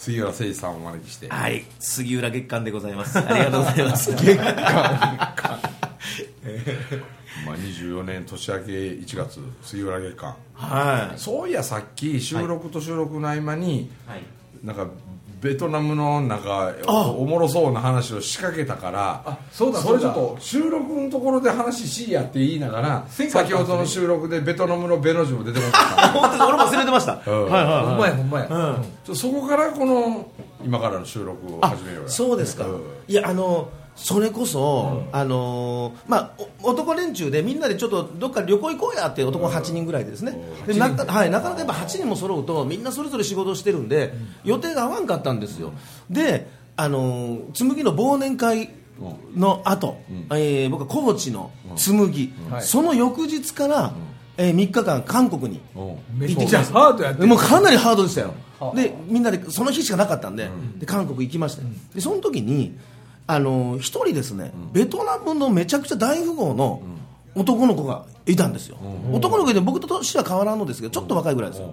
杉浦誠二さんをお招きして。はい。杉浦月間でございます。ありがとうございます。月間 まあ24年年明け1月杉浦月間。はそういやさっき収録と収録の合間に、いはい。なんかベトナムのなんかおおもろそうな話を仕掛けたからあそうだそれちょっと収録のところで話しやって言いながら先ほどの収録でベトナムのベの字も出てこなかっ本当に俺も忘れてました、うん。はいはいほんまやほんまや、うん。たそこからこの今からの収録をあ始めようや。そうですか、ん。いやあのそれこそ、あのーまあ、お男連中でみんなでちょっとどっか旅行行こうやって男8人ぐらいでですね、でなかはい、なかなかやっぱ8人も揃うとみんなそれぞれ仕事をしてるんで、予定が合わんかったんですよ。で、あのー紬の忘年会の後、えー僕は高知の紬、はい。その翌日から、え3日間韓国にうん。めっちゃハードやもうかなりハードでしたよ。はあ。でみんなでその日しかなかったんで,、で韓国行きまして、でその時にあの一人ですね、ベトナムのめちゃくちゃ大富豪の男の子がいたんですよ、男の子で僕と年は変わらんのですけどちょっと若いぐらいですよ、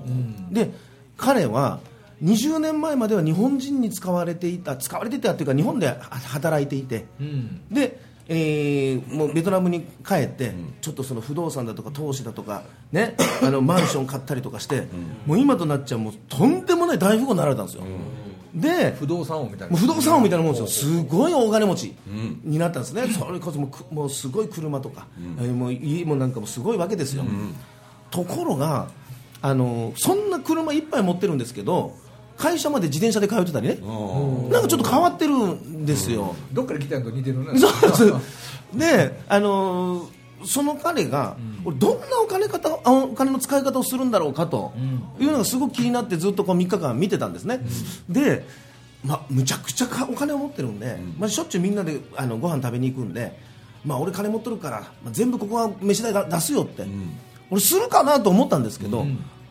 で彼は20年前までは日本人に使われていた使われていたっていうか日本で働いていて、うん。で、えーもうベトナムに帰って、ちょっとその不動産だとか投資だとか、ね、あのマンション買ったりとかして、もう今となっちゃうもうとんでもない大富豪になられたんですよ、で不動産王みたいな。不動産王みたいなもんですよ、すごい大金持ちになったんですね、それこそもうくもうすごい車とか、えーもう家もなんかもすごいわけですよ、ところがあの、そんな車いっぱい持ってるんですけど、会社まで自転車で通ってたりね、なんかちょっと変わってるんですよ。どっから来たんと似てるねそうです。で、あのーその彼が、俺どんなお金方あお金の使い方をするんだろうかというのがすごく気になってずっとこう3日間見てたんですね、で、ま、むちゃくちゃかお金を持ってるんで、まあ、しょっちゅうみんなであのご飯食べに行くんで、まあ、俺金持ってるから、まあ、全部ここは飯代が出すよって、俺するかなと思ったんですけど、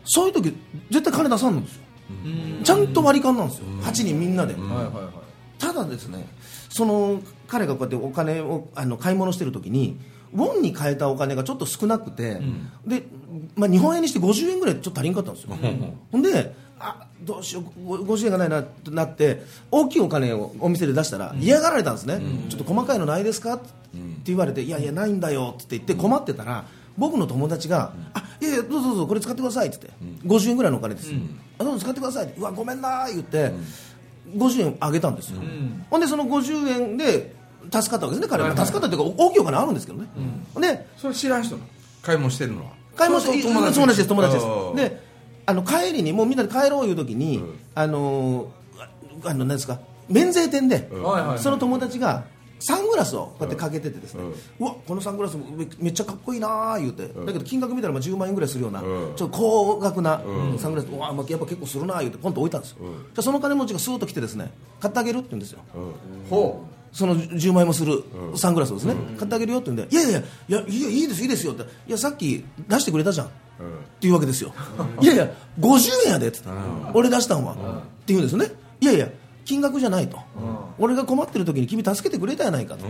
そういう時絶対金出さんのですよ、ちゃんと割り勘なんですよ、8人みんなで。ただですねその彼がこうやってお金をあの買い物してる時にウォンに変えたお金がちょっと少なくて、でまあ、日本円にして50円ぐらいちょっと足りんかったんですよ、ほんであどうしようご50円がないなってなって大きいお金をお店で出したら嫌がられたんですね、ちょっと細かいのないですか？って言われて、いやいやないんだよ。って言って困ってたら僕の友達が、あいやいやどうぞどうぞこれ使ってください。って言って、50円ぐらいのお金です、あどうぞ使ってください。ってうわごめんなー言って、50円あげたんですよ、ほんでその50円で助かったわけですね彼は、助かったっていうか大きいお金あるんですけどね、ほん。でそれ知らん人なの？買い物してるのは？買い物して友達。です友達です。であの帰りにもうみんなで帰ろういう時に、あのーあの何ですか？免税店で、はいはいはい。その友達がサングラスをこうやってかけててですね、うわこのサングラスめめっちゃかっこいいなー言うて、だけど金額見たらまあ10万円ぐらいするような、うん。ちょっと高額なサングラス、うわまあやっぱ結構するなー言うてポンと置いたんですよ、じゃあその金持ちがスーッと来てですね買ってあげるって言うんですよ、ほその10万円もするサングラスをですね、買ってあげるよって言うんで、いやいやいや、いやいいです、いいですよって、いや、さっき出してくれたじゃん、っていうわけですよ、いやいや、50円やでって俺出したんは、って言うんですよね、いやいや、金額じゃないと、俺が困ってる時に君、助けてくれたやないかと、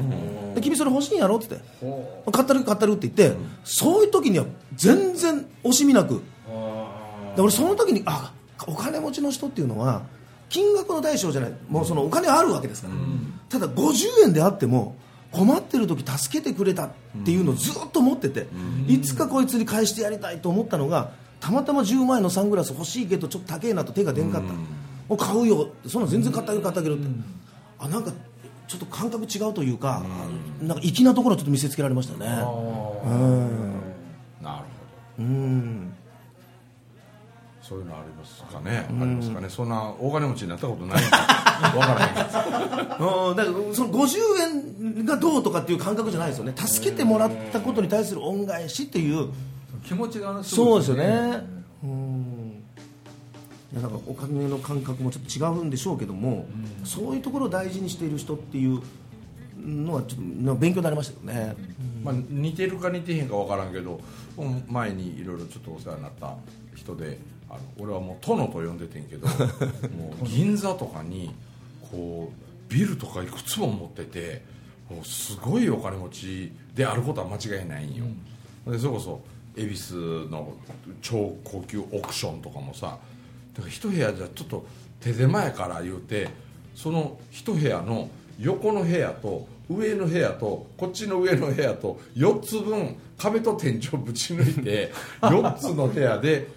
で君、それ欲しいんやろって言って、買ったる、買ったるって言って、そういう時には全然惜しみなく、で俺、その時に、あお金持ちの人っていうのは、金額の大小じゃない、もうそのお金あるわけですから、ただ50円であっても、困ってる時助けてくれたっていうのをずっと持ってて、いつかこいつに返してやりたいと思ったのが、たまたま10万円のサングラス欲しいけど、ちょっと高えなと手が出んかった、もう買うよ、そんな全然買ってあげる、買ってあげるって、あなんかちょっと感覚違うというか、なんか粋なところをちょっと見せつけられましたね。うん。なるほうん。どそういうのありますかね、ありますかね。そんな大金持ちになったことない わからへんうんだからその50円がどうとかっていう感覚じゃないですよね。助けてもらったことに対する恩返しっていう。気持ちがそうですよね。うん。いやなんかお金の感覚もちょっと違うんでしょうけども、そういうところを大事にしている人っていうのはちょっとな勉強になりましたよね、まあ、似てるか似てへんか分からんけどうん前にいろいろちょっとお世話になった人であの俺はもう殿と呼んでてんけど もう銀座とかにこうビルとかいくつも持っててもうすごいお金持ちであることは間違いないんよ、でそれこそ恵比寿の超高級オークションとかもさだから一部屋じゃちょっと手狭やから言うてその一部屋の横の部屋と上の部屋とこっちの上の部屋と4つ分壁と天井ぶち抜いて 4つの部屋で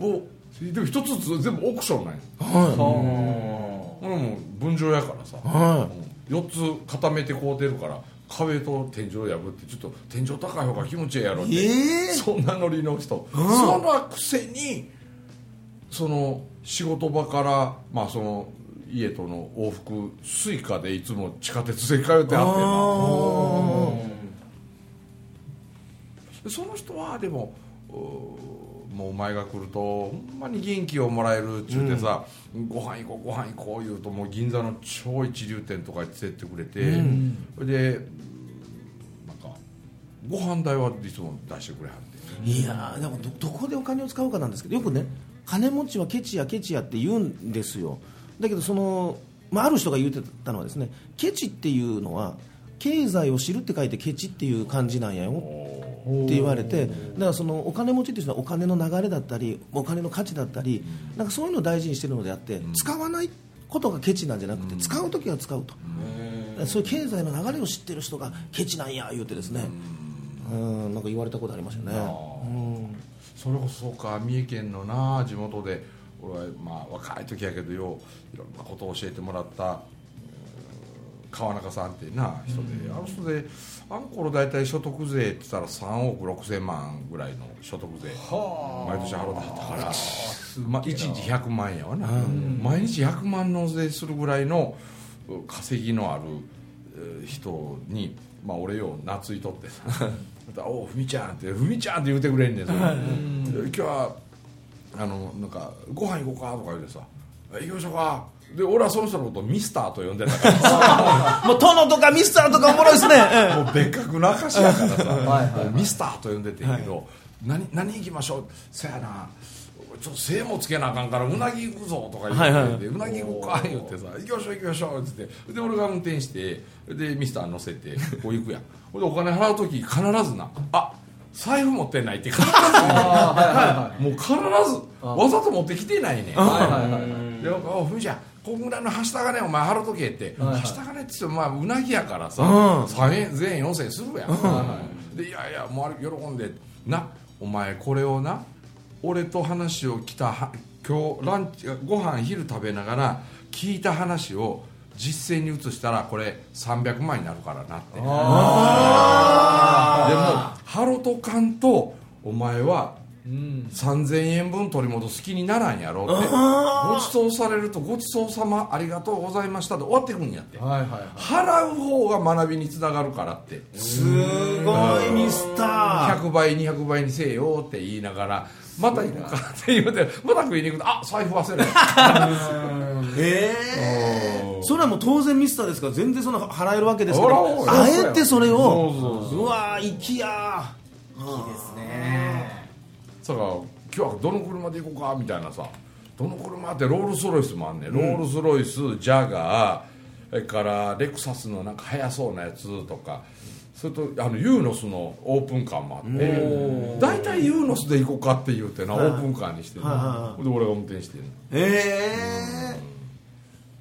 おでも1つずつ全部オークションなんや。は俺もう分譲やからさ、はうん。4つ固めてこう出るから壁と天井破ってちょっと天井高い方が気持ちいいやろって、ええ。そんなノリの人、そのくせにその仕事場からまあその家との往復 Suica でいつも地下鉄で通ってはってその人はでもうーもうお前が来るとほんまに元気をもらえるっちゅうてさ、ご飯行こうご飯行こう言うともう銀座の超一流店とかに連れてってくれて、それでうん。なんかご飯代はいつも出してくれはって。いやーでもどどこでお金を使うかなんですけどよくね金持ちはケチやケチやって言うんですよ。だけどその、まあ、ある人が言ってたのはですねケチっていうのは経済を知るって書いてケチっていう感じなんやよって言われてだからそのお金持ちっていうのはお金の流れだったりお金の価値だったりなんかそういうのを大事にしてるのであって使わないことがケチなんじゃなくて使う時は使うと。そういう経済の流れを知ってる人がケチなんや言うてですね。うん。なんか言われたことありましたね。うん。それこそか三重県のな地元で俺はまあ若い時やけどよういろんなことを教えてもらったうん川中さんっていうな人で、あの人であの頃大体所得税って言ったら3億6千万ぐらいの所得税毎年払ってはったから、まあ、1日100万円やわな、毎日100万納税するぐらいのう稼ぎのあるえー人に、まあ、俺よう懐いとってさ「またおうふみちゃん」って「ふみちゃん」って言うてくれんねんそれで今日はあのなんかご飯行こうかとか言うてさ「行きましょうか」で俺はその人のことをミスターと呼んでたから。もう殿とかミスターとかおもろいですね。えもう別格の証やからさ。はいミスターと呼んでてんけど、何何行きましょう？そやな。ちょっと精もつけなあかんからうなぎ行くぞとか言って、はいはい。うなぎ行こうか言ってさ行きましょう行きましょうって言って。で俺が運転してでミスター乗せてこう行くやん。ほんでお金払う時必ずなあ財布持ってないって必ずはいもう必ずわざと持ってきてないねん。はいはいはいで「おふみちゃんこんぐらいのはした金お前払っとけ」って「はいはい。はした金」って言ってもまあうなぎやからさ、うん。3円全円4000円するやん、でいやいやもう喜んでなお前これをな俺と話を来たは今日ランチご飯昼食べながら聞いた話を実践に移したらこれ300万になるからなって。でもハロとかんとお前はうん。3000円分取り戻す気にならんやろって。ごちそうされるとごちそうさまありがとうございましたで終わってくんやって。はいはいはい。払う方が学びにつながるからって。すごいミスター。100倍200倍にせえよって言いながらまた行くかって言うてまた食いに行くとあ財布忘れ ええそれはもう当然ミスターですか？ら全然その払えるわけですけほらあえてそれをそうそうう。わー粋やだから今日はどの車で行こうかみたいなさどの車ってロールスロイスもあんねん。ロールスロイスジャガーそれからレクサスのなんか速そうなやつとかそれとあのユーノスのオープンカーもあって大体ユーノスで行こうかって言うてなオープンカーにしてるはいはで俺が運転してるえ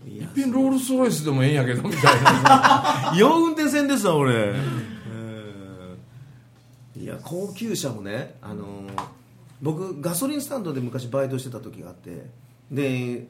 えいやいっぺんロールスロイスでもええんやけどみたいな。よう運転線ですわ俺、えー。いや高級車もね、あのー僕ガソリンスタンドで昔バイトしてた時があってで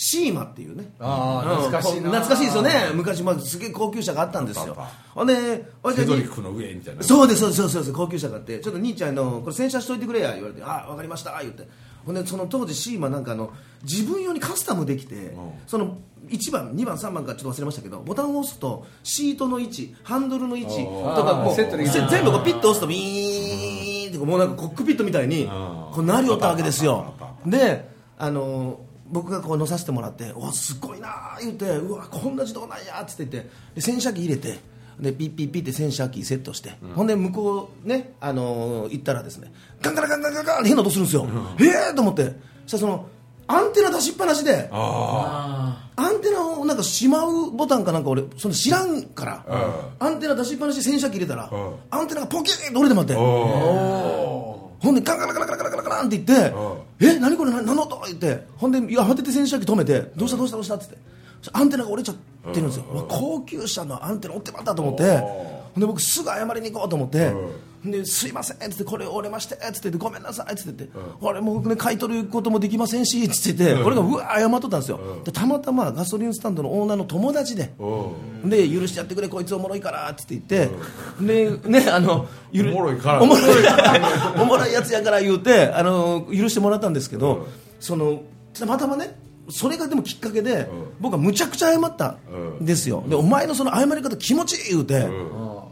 シーマっていうね。ああ懐かしい懐かしいですよね。昔、まあ、すげえ高級車があったんですよ。ほんでおドリックの上みたいな。そうですそうですそうです高級車があってちょっと兄ちゃんのこれ洗車しといてくれや言われてあわかりました言って。ほんでその当時シーマなんかあの自分用にカスタムできて、その1番2番3番かちょっと忘れましたけどボタンを押すとシートの位置ハンドルの位置とかあーこう全部こうピッと押すとビーンってもうなんかコックピットみたいにこうなりよったわけですよ。であの僕がこう乗させてもらって「おすごいな」言って「うわこんな自動なんや」っつって言ってで洗車機入れてでピッピッピッって洗車機セットして、ほんで向こうね、あのー行ったらですねガンガラガンガンガンガンって変な音するんですよ、ええー、と思って。そしたらそのアンテナ出しっぱなしであアンテナをなんかしまうボタンかなんか俺その知らんから、アンテナ出しっぱなしで洗車機入れたら、うんアンテナがポキーンと折れてまって、ほんでガンガラガラガラガラガラガランって言って「え何これ何何の音?」言ってほんでいや慌てて洗車機止めて「どうしたどうしたどうした?」って言ってアンテナが折れちゃってるんですよ、高級車のアンテナ折ってまったと思ってで僕すぐ謝りに行こうと思って「ほんですいません」っつって「これ折れまして」っつって「ごめんなさい」っつって言って「俺もうね買い取ることもできませんし」っつって言って俺がうわ謝っとったんですよ。でたまたまガソリンスタンドのオーナーの友達でおで許してやってくれこいつおもろいからって言ってでねあのおもろいから。おもろいおもろいやつやから言うてあの許してもらったんですけど、うん。そのたまたまねそれがでもきっかけで、ん。僕はむちゃくちゃ謝ったんですよ、でお前のその謝り方気持ちいい言うて、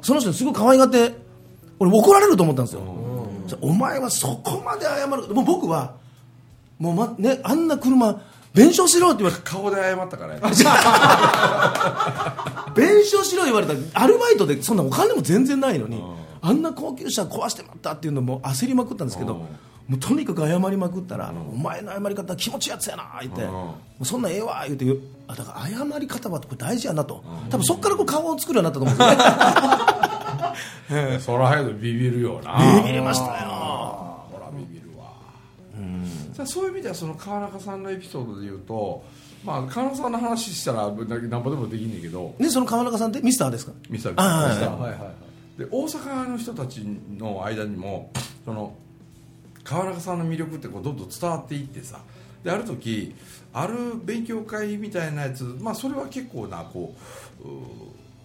その人にすごい可愛がって俺怒られると思ったんですよ、お前はそこまで謝る。もう僕はもう、まね、あんな車弁償しろって言われて顔で謝ったからや。弁償しろ言われた。らアルバイトでそんなお金も全然ないのに、あんな高級車壊してまったっていうのも焦りまくったんですけど、うん。もうとにかく謝りまくったら、お前の謝り方は気持ちいいやつやな言って、うん。もうそんなんええわ言ってあだから謝り方はこれ大事やなと、多分そこからこう顔を作るようになったと思うんですよね そらはやビビるよな。ビビりましたよ。ほらビビるわ。じゃあそういう意味ではその川中さんのエピソードで言うとまあ川中さんの話したらなんぼでもできんねんけど。ねその川中さんってミスターですか？ミスターミスター。はいはいはい。で大阪の人たちの間にもその川中さんの魅力ってこうどんどん伝わっていってさ。である時ある勉強会みたいなやつまあそれは結構なこう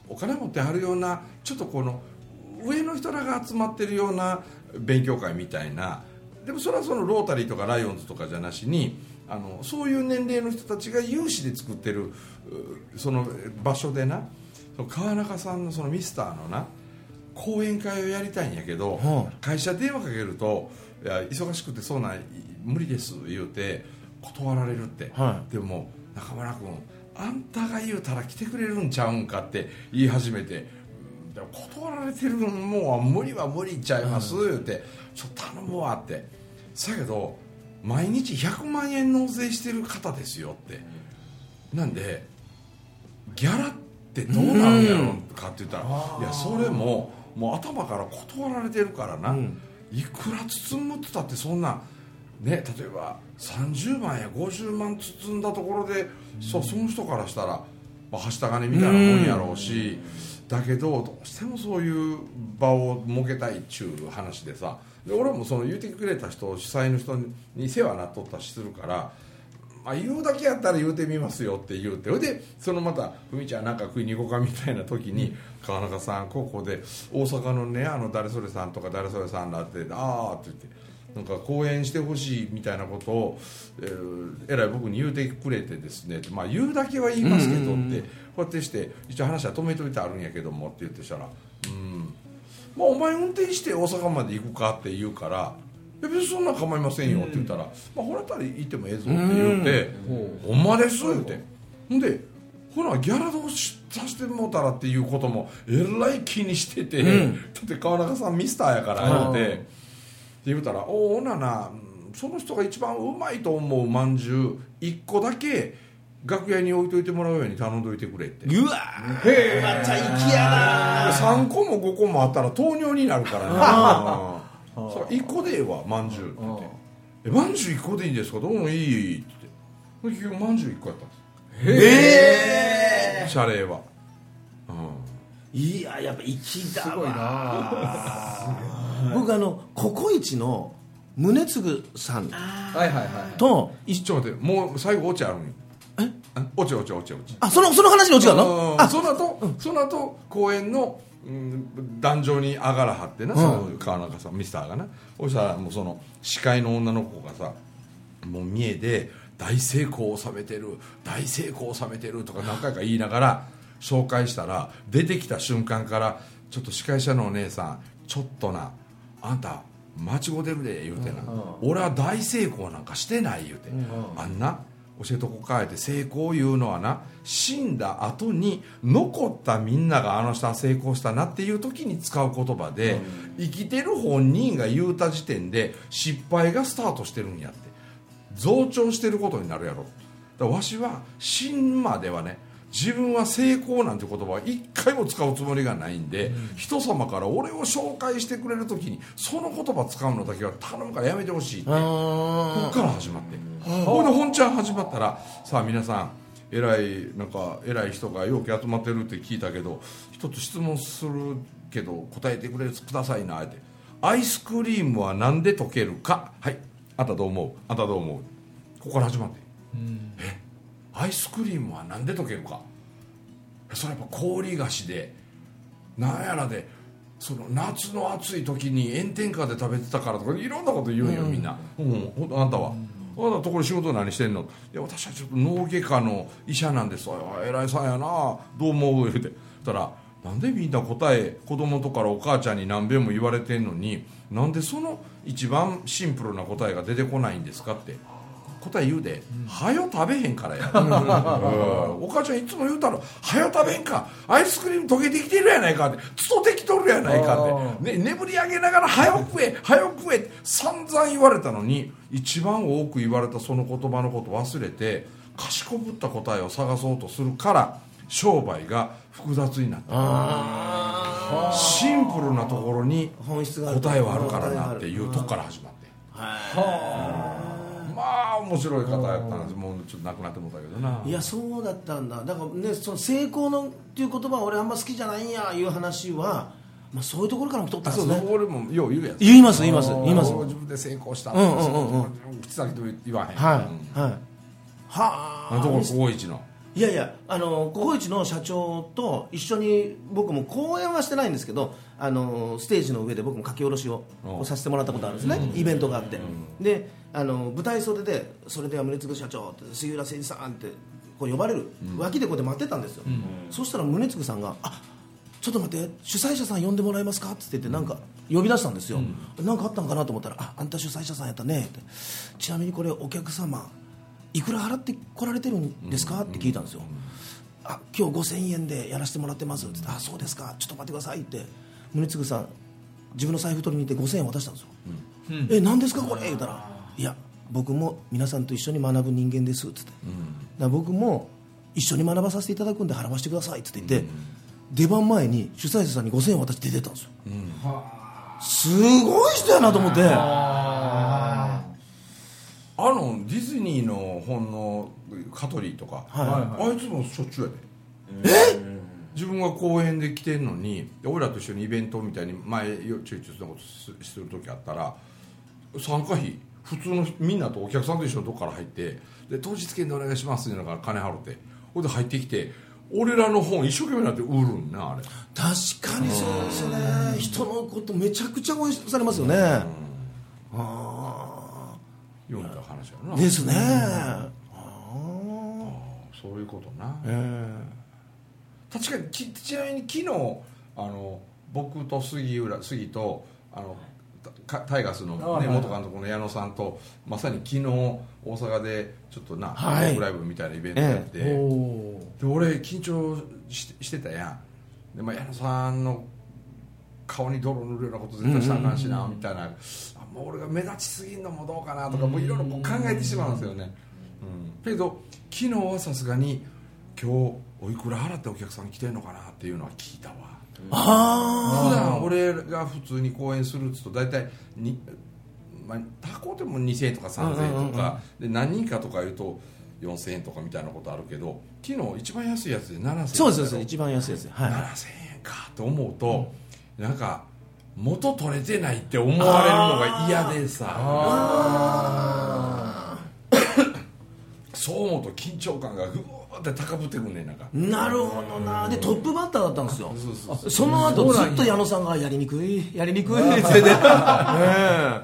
お金持ってはるようなちょっとこの上の人らが集まってるような勉強会みたいな。でもそれはそのロータリーとかライオンズとかじゃなしにあのそういう年齢の人たちが有志で作ってるうその場所でなその川中さんのそのミスターのな講演会をやりたいんやけど、は会社電話かけると「いや忙しくてそうなん無理です」言うて断られるって、はでも中村君あんたが言うたら来てくれるんちゃうんかって言い始めてうんでも断られてるもんは無理は無理ちゃいます言うてちょっと頼むわって。そやけど毎日100万円納税してる方ですよって。なんでギャラってどうなるんやろかって言ったらいやそれももう頭から断られてるからな、いくら包むってたってそんなね例えば30万や50万包んだところで、そうその人からしたら、まあ、はした金みたいなもんやろうし、だけどどうしてもそういう場を設けたいっちゅう話でさで俺もその言うてくれた人主催の人に世話になっとったりするからまあ、言うだけやったら言うてみますよって言うてほいでそのまた「ふみちゃんなんか食いに行こうか」みたいな時に「川中さんここで大阪のねあの誰それさんとか誰それさんだってああ」って言ってなんか講演してほしいみたいなことを、えーえらい僕に言うてくれてですねまあ言うだけは言いますけどってこうやってして一応話は止めといてあるんやけどもって言ってしたら「うん。まあお前運転して大阪まで行くか」って言うから「いや別にそんなん構いませんよ」って言ったら「まあほらたら行ってもええぞ」って言って「ほんまです」って。ほんでほらギャラどうしさせてもうたらっていうこともえらい気にしてて、だって川中さんミスターやから言うて言うたら「おおほななうんその人が一番うまいと思うまんじゅう1個だけ楽屋に置いといてもらうように頼んどいてくれ」って。うわー。また粋やな3個も5個もあったら糖尿になるからね そう1個でええわまんじゅうって言って「えまんじゅう1個でいいんですか？どうもいい」って言って。結局まんじゅう1個やったんです。え。謝礼は、えいややっぱ粋だわ。すごいな僕あのココイチの宗次さんはいはいはいとうん、ちょっと待ってもう最後オチあるんよえオチオチオチオチ。あそのその話に落ちたの？あうんその後、その後公園の、うん、壇上に上がらはってな、その川中さんミスターがな。そしたらもうその司会の女の子がさもう見えで大成功を収めてる大成功を収めてるとか何回か言いながら紹介したら出てきた瞬間からちょっと司会者のお姉さんちょっとなあんた間違うてるで言うてな、俺は大成功なんかしてない言うて、あんな教えとこかえて成功いうのはな死んだ後に残ったみんながあの人は成功したなっていう時に使う言葉で、生きてる本人が言うた時点で失敗がスタートしてるんやって。増長してることになるやろ。だわしは死ぬまではね自分は成功なんて言葉は一回も使うつもりがないんで、人様から俺を紹介してくれる時にその言葉使うのだけは頼むからやめてほしいってこっから始まって。ほんで本ちゃん始まったらさあ皆さん偉いなんか偉い人が容器集まってるって聞いたけど一つ質問するけど答えてくれくださいなって。アイスクリームは何で溶けるか。はい。あんたどう思う？あんたどう思う？ここから始まって、え？アイスクリームは何で溶けるか。それやっぱ氷菓子でなんやらでその夏の暑い時に炎天下で食べてたからとかいろんなこと言うん。よ、みんな、うん、ほんとあんたは、あなたところ仕事何してんの？いや私はちょっと脳外科の医者なんです。あ偉いさんやな。どう思う？言うて。たらなんでみんな答え子供とからお母ちゃんに何遍も言われてんのになんでその一番シンプルな答えが出てこないんですかって答え言うで「はよ食べへんからや」うん。お母ちゃんいつも言うたら「はよ食べへんか。アイスクリーム溶けてきてるやないか」って「つとてきとるやないか」って、ね、眠り上げながら「はよ食えはよ食え」って散々言われたのに一番多く言われたその言葉のこと忘れて賢ぶった答えを探そうとするから商売が複雑になった。シンプルなところに本質がある。答えはあるからなっていうとこから始まって。まあ面白い方やったんです。もうちょっと亡くなってもうたけどな。いやそうだったんだ。だからねその成功のっていう言葉は俺あんま好きじゃないんやいう話は、まあ、そういうところからも取ったんでそうすね俺もよう言うやつ言います言います言います。俺自分で成功した。うんうんうんうん。口先と言わへん。はい、はい。はあところ高一のいやいやあのココイチの社長と一緒に僕も講演はしてないんですけどあのステージの上で僕も書き下ろしをう。んさせてもらったことあるんですね、イベントがあって、であの舞台袖で「それでは宗次社長」って「杉浦誠二さん」ってこう呼ばれる、脇でこうやって待ってたんですよ、そしたら宗次さんが「あちょっと待って主催者さん呼んでもらえますか?」って言ってなんか呼び出したんですよ、なんかあったんかなと思ったら「ああんた主催者さんやったね」って。ちなみにこれお客様いくら払って来られてるんですか？って聞いたんですよ、あ今日5000円でやらせてもらってますって言ってあそうですか。ちょっと待ってくださいって。宗次さん自分の財布取りに行って5000円渡したんですよ、え何ですかこれ？言ったらいや僕も皆さんと一緒に学ぶ人間ですって言って、だから僕も一緒に学ばさせていただくんで払わせてくださいって言って、出番前に主催者さんに5000円渡して出てったんですよ、すごい人やなと思ってあのディズニーの本のカトリーとか、あいつもしょっちゅうやで。え？自分が公演で来てんのに俺らと一緒にイベントみたいに前よちょいちょいそんなことすする時あったら参加費普通のみんなとお客さんと一緒のとこから入ってで当日券でお願いしますっていうのから金払ってほんで入ってきて俺らの本一生懸命になって売るんなあれ。確かにそうですよね。人のことめちゃくちゃ応援されますよね、あ読んだ話やな。あですね、そういうことな、え確かにきちなみに昨日あの僕と杉浦杉とあのタタイガースの、ね元監督の矢野さんとまさに昨日大阪でちょっとな、はい。ライブみたいなイベントやって、えで俺緊張ししてたやん。で、まあ、矢野さんの顔に泥塗るようなこと絶対したらあかんしな、みたいな。あもう俺が目立ちすぎんのもどうかなとかもういろいろ考えてしまうんですよね、うん、けど昨日はさすがに今日おいくら払ってお客さん来てんのかなっていうのは聞いたわ。あ普段俺が普通に公演するっつうと大体に、まあ、高でも2000円とか3000円とか、で何人かとか言うと4000円とかみたいなことあるけど昨日一番安いやつで7000円あそうですそうです。だろ一番安いで。すはい。7000円かと思うと、なんか元取れてないって思われるのが嫌でさ。そう思うと緊張感がぐわーって高ぶってくんねんなんか。なるほどな。でトップバッターだったんですよ。その後ずっと矢野さんが「やりにくいやりにくい」って言ってねえ。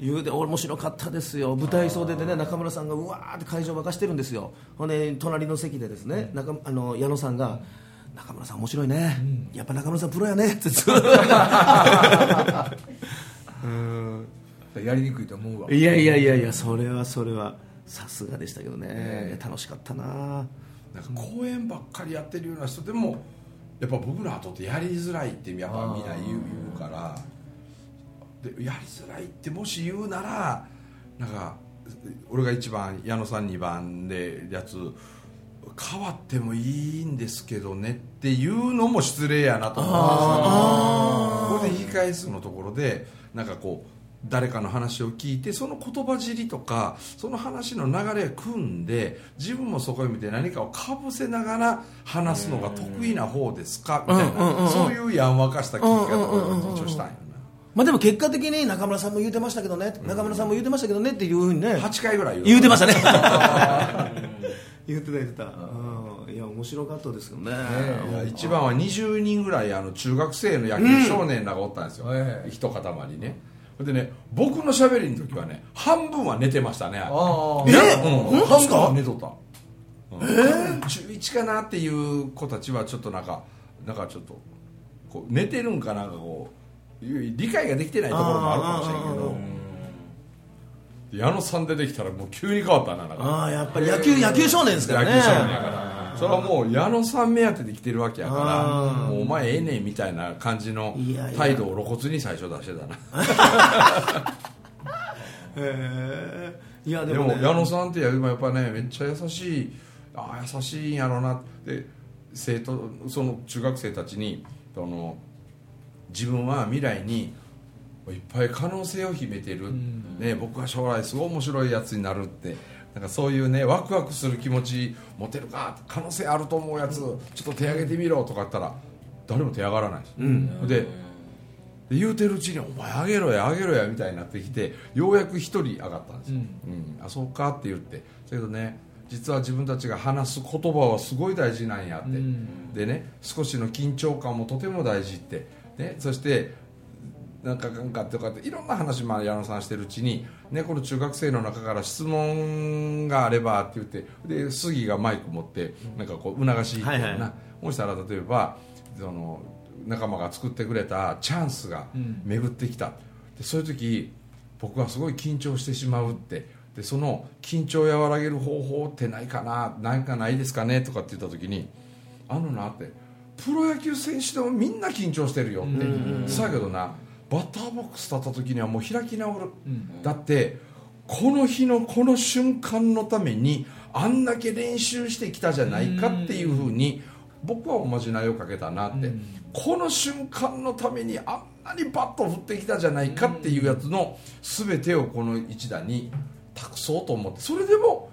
言うで面白かったですよ。舞台袖でね中村さんがうわーって会場沸かしてるんですよ。ほんで隣の席でですね中あの矢野さんが「中村さん面白いね、やっぱ中村さんプロやね」ってずっと。うん。やりにくいと思うわ。いやいやいやいやそれはそれは。さすがでしたけどね、楽しかったな。なんか公演ばっかりやってるような人でもやっぱ僕の後ってやりづらいってやっぱみんな言う言うから。でやりづらいってもし言うならなんか俺が1番矢野さん2番でやつ変わってもいいんですけどねっていうのも失礼やなと思うんですよ。ここで言い返すのところでなんかこう誰かの話を聞いてその言葉尻とかその話の流れを組んで自分もそこへ見て何かをかぶせながら話すのが得意な方ですかみたいな。そういうやんわかした聞き方を一応したんよなまあでも結果的に中村さんも言うてましたけどね、中村さんも言うてましたけどねっていうふうにね。8回ぐらい言うてましたね 言ってた言ってた、うん、いや面白かったですよね。いや一番は20人ぐらいあの中学生の野球少年らがおったんですよ、うん一塊ね。でね僕のしゃべりの時はね半分は寝てましたね。ああえ？うん、半分は寝とった、うん。中1かなっていう子たちはちょっとなんかなんかちょっとこう寝てるんかなんかこう理解ができてないところもあるかもしれんけど。で矢野さん出てきたらもう急に変わったなああやっぱり野球野球少年ですからね。野球少年やから。それはもう矢野さん目当てで来てるわけやから。もうお前ええねんみたいな感じの態度を露骨に最初出してたな。へえいやででも,、ね、も矢野さんってやっぱねめっちゃ優しいああ優しいんやろうなって生徒その中学生たちにその自分は未来にいっぱい可能性を秘めてる、ね、僕は将来すごい面白いやつになるって。なんかそういうねワクワクする気持ち持てるか可能性あると思うやつちょっと手挙げてみろとか言ったら誰も手上がらないです、でで言うてるうちに「お前あげろやあげろや」みたいになってきてようやく一人上がったんですよ、うん。あそうかって言って。だけどね実は自分たちが話す言葉はすごい大事なんやって、でね少しの緊張感もとても大事って、ね、そしてなんかかんかとかっていろんな話も矢野さんしてるうちに、ね、この中学生の中から質問があればって言ってで杉がマイク持ってなんかこう促しはいはい。な、もしたら例えばその仲間が作ってくれたチャンスが巡ってきた、でそういう時僕はすごい緊張してしまうって。でその緊張を和らげる方法ってないかな何かないですかねとかって言った時にあのなってプロ野球選手でもみんな緊張してるよって。そうやけどなバッターボックス立った時にはもう開き直る、だってこの日のこの瞬間のためにあんだけ練習してきたじゃないかっていうふうに僕はおまじないをかけたなって、この瞬間のためにあんなにバットを振ってきたじゃないかっていうやつの全てをこの一打に託そうと思って。それでも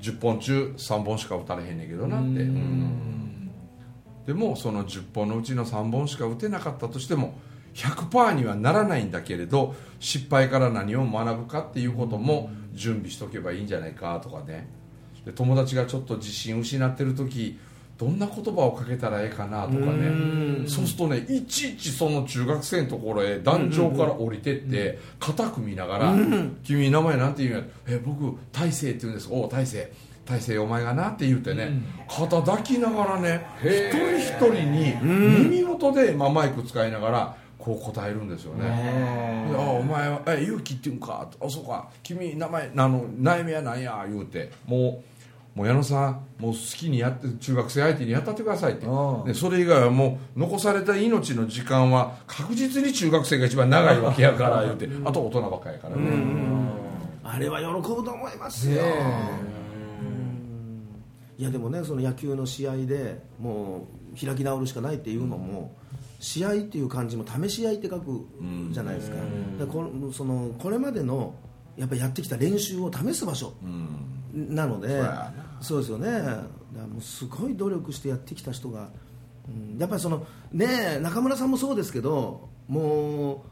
10本中3本しか打たれへんねんけどなって、うん。でもその10本のうちの3本しか打てなかったとしても100%にはならないんだけれど失敗から何を学ぶかっていうことも準備しとけばいいんじゃないかとかね。で友達がちょっと自信失ってる時どんな言葉をかけたらええかなとかね。そうするとねいちいちその中学生のところへ団長から降りてって肩組みながら「君名前なんて言うんや」え僕大勢って言うんです。おお大勢。大勢お前がな」って言ってね肩抱きながらね一人一人に耳元で、まあ、マイク使いながらこう答えるんですよね。であお前はえ勇気って言うんか？あそうか。君名前あの悩みは何や？言うて。もうもう矢野さんもう好きにやって中学生相手にやったってくださいって。でそれ以外はもう残された命の時間は確実に中学生が一番長いわけやから言うて。あと大人ばっかりやからね。あれは喜ぶと思いますよ、いやでもねその野球の試合でもう開き直るしかないっていうのも、試合っていう漢字も試し合いって書くじゃないですか,、でこそのこれまでのやっぱりやってきた練習を試す場所なので、そうですよね。もうすごい努力してやってきた人が、うん。やっぱりそのね中村さんもそうですけども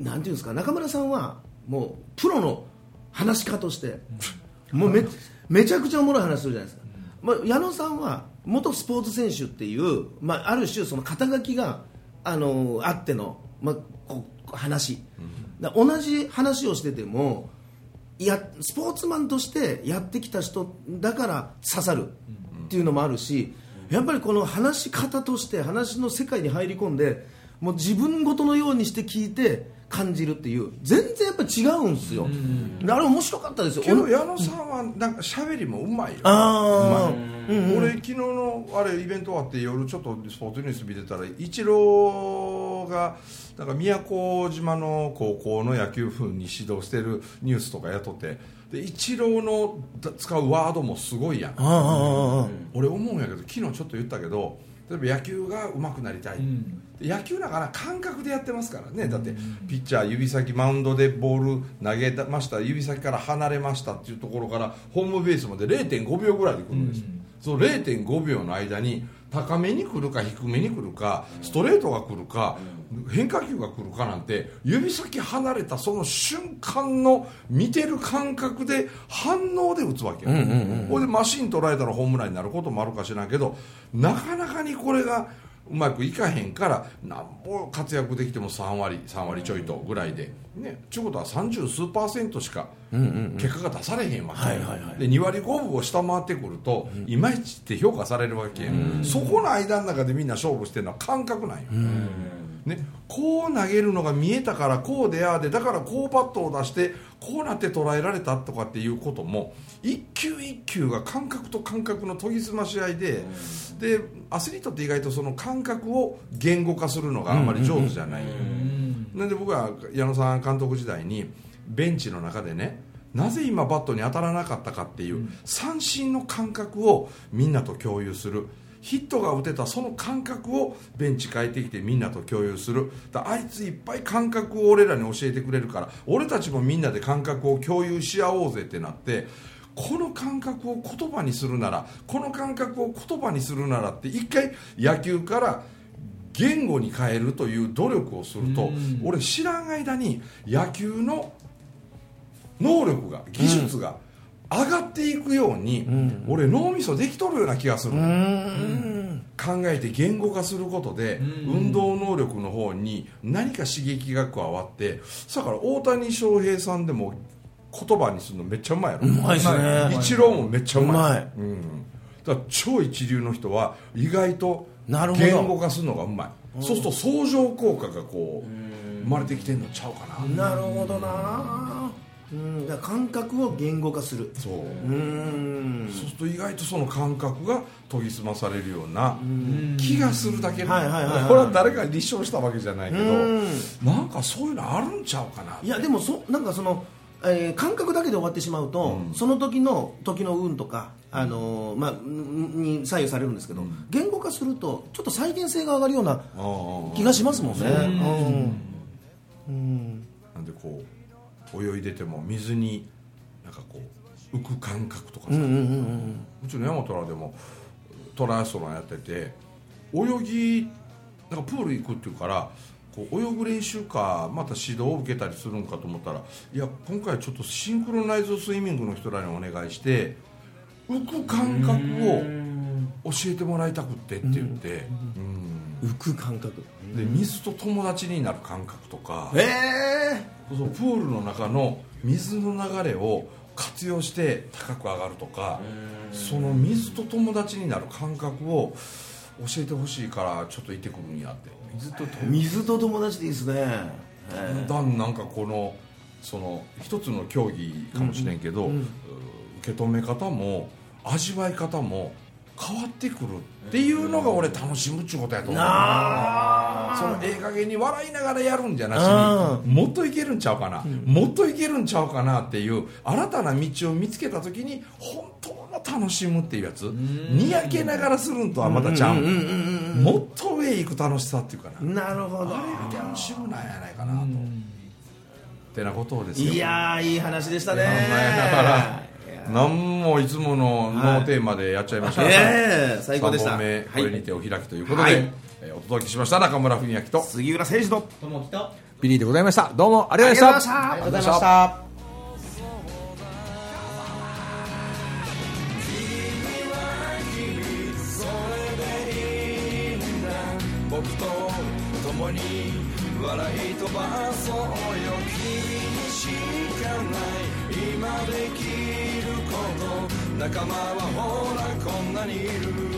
うなんていうんですか中村さんはもうプロの話家としてもうめめちゃくちゃおもろい話するじゃないですか、まあ、矢野さんは元スポーツ選手っていう、まあ、ある種その肩書きがあのあっての、まあ、こ話、だから同じ話をしててもいやスポーツマンとしてやってきた人だから刺さるっていうのもあるしやっぱりこの話し方として話の世界に入り込んでもう自分ごとのようにして聞いて感じるっていう。全然やっぱ違うんですよ、あれ面白かったですよ。けど矢野さんはなんか喋りもうまいよ。ああ、俺昨日のあれイベント終わって夜ちょっとスポーツニュース見てたらイチローがなんか宮古島の高校の野球部に指導してるニュースとかやっとってでイチローの使うワードもすごいやん。俺思うんやけど昨日ちょっと言ったけど例えば野球が上手くなりたい、野球だから感覚でやってますからね。だってピッチャー指先マウンドでボール投げました指先から離れましたっていうところからホームベースまで0.5秒ぐらいで来るんです。よ、その0.5秒の間に高めに来るか低めに来るかストレートが来るか変化球が来るかなんて指先離れたその瞬間の見てる感覚で反応で打つわけよ、ほいでマシン捉えたらホームランになることもあるかしらんけどなかなかにこれがうまくいかへんからなんぼ活躍できても3割3割ちょいとぐらいでねちゅうことは30数パーセントしか結果が出されへんわけ、で2割5分を下回ってくると、いまいちって評価されるわけや、そこの間の中でみんな勝負してるのは感覚なんよ、ね、こう投げるのが見えたからこうでああでだからこうバットを出してこうなって捉えられたとかっていうことも一球一球が感覚と感覚の研ぎ澄まし合いで、でアスリートって意外とその感覚を言語化するのがあんまり上手じゃない、なんで僕は矢野さん監督時代にベンチの中でねなぜ今バットに当たらなかったかっていう三振の感覚をみんなと共有する。ヒットが打てたその感覚をベンチ帰ってきてみんなと共有する。だあいついっぱい感覚を俺らに教えてくれるから俺たちもみんなで感覚を共有し合おうぜってなってこの感覚を言葉にするならこの感覚を言葉にするならって一回野球から言語に変えるという努力をすると俺知らん間に野球の能力が技術が上がっていくように、俺脳みそできとるような気がする、考えて言語化することで、運動能力の方に何か刺激が加わってだから大谷翔平さんでも言葉にするのめっちゃうまいやろ。うまいっすね。イチローもめっちゃうまい。うまい。うん、だから超一流の人は意外となるほど。言語化するのがうまい。そうすると相乗効果がこう生まれてきてんのちゃうかな。なるほどな。うん。だ感覚を言語化する。そう。うん。そうすると意外とその感覚が研ぎ澄まされるような気がするだけでこはいはいはいはい。れは誰かに立証したわけじゃないけどうん。なんかそういうのあるんちゃうかな。いやでもそなんかその、えー感覚だけで終わってしまうと、その時の時の運とか、あのーまあ、んに左右されるんですけど、言語化するとちょっと再現性が上がるような気がしますもんね。なんでこう泳いでても水になんかこう浮く感覚とかさ、うちの山虎でもトライアスロンやってて泳ぎなんかプール行くっていうからこう泳ぐ練習かまた指導を受けたりするんかと思ったらいや今回ちょっとシンクロナイズスイミングの人らにお願いして浮く感覚を教えてもらいたくってって言って、うん。浮く感覚。で水と友達になる感覚とか、ええそうプールの中の水の流れを活用して高く上がるとかその水と友達になる感覚を教えてほしいからちょっと行ってくるんやって。水と。友水と友達でいいですね、だんだんなんかこのその一つの競技かもしれんけど、受け止め方も味わい方も変わってくるっていうのが俺楽しむっちゅうことやと思う。そのええ加減に笑いながらやるんじゃなしにもっといけるんちゃうかな、もっといけるんちゃうかなっていう新たな道を見つけた時に本当の楽しむっていうやつにやけながらするんとはまたちゃうもっと上行く楽しさっていうかな。なるほど。あれが楽しむなんやないかなと。ってなことをですよ。いやーいい話でしたね。考えながら何もいつものノーテーマでやっちゃいました。が、ええ最高でした。3本目これにてお開きということで、はい。えーお届けしました中村文昭と杉浦誠司と友樹とビリーでございました。どうもありがとうございました。ありがとうございました。僕と共に笑い飛ばそう仲間はほらこんなにいる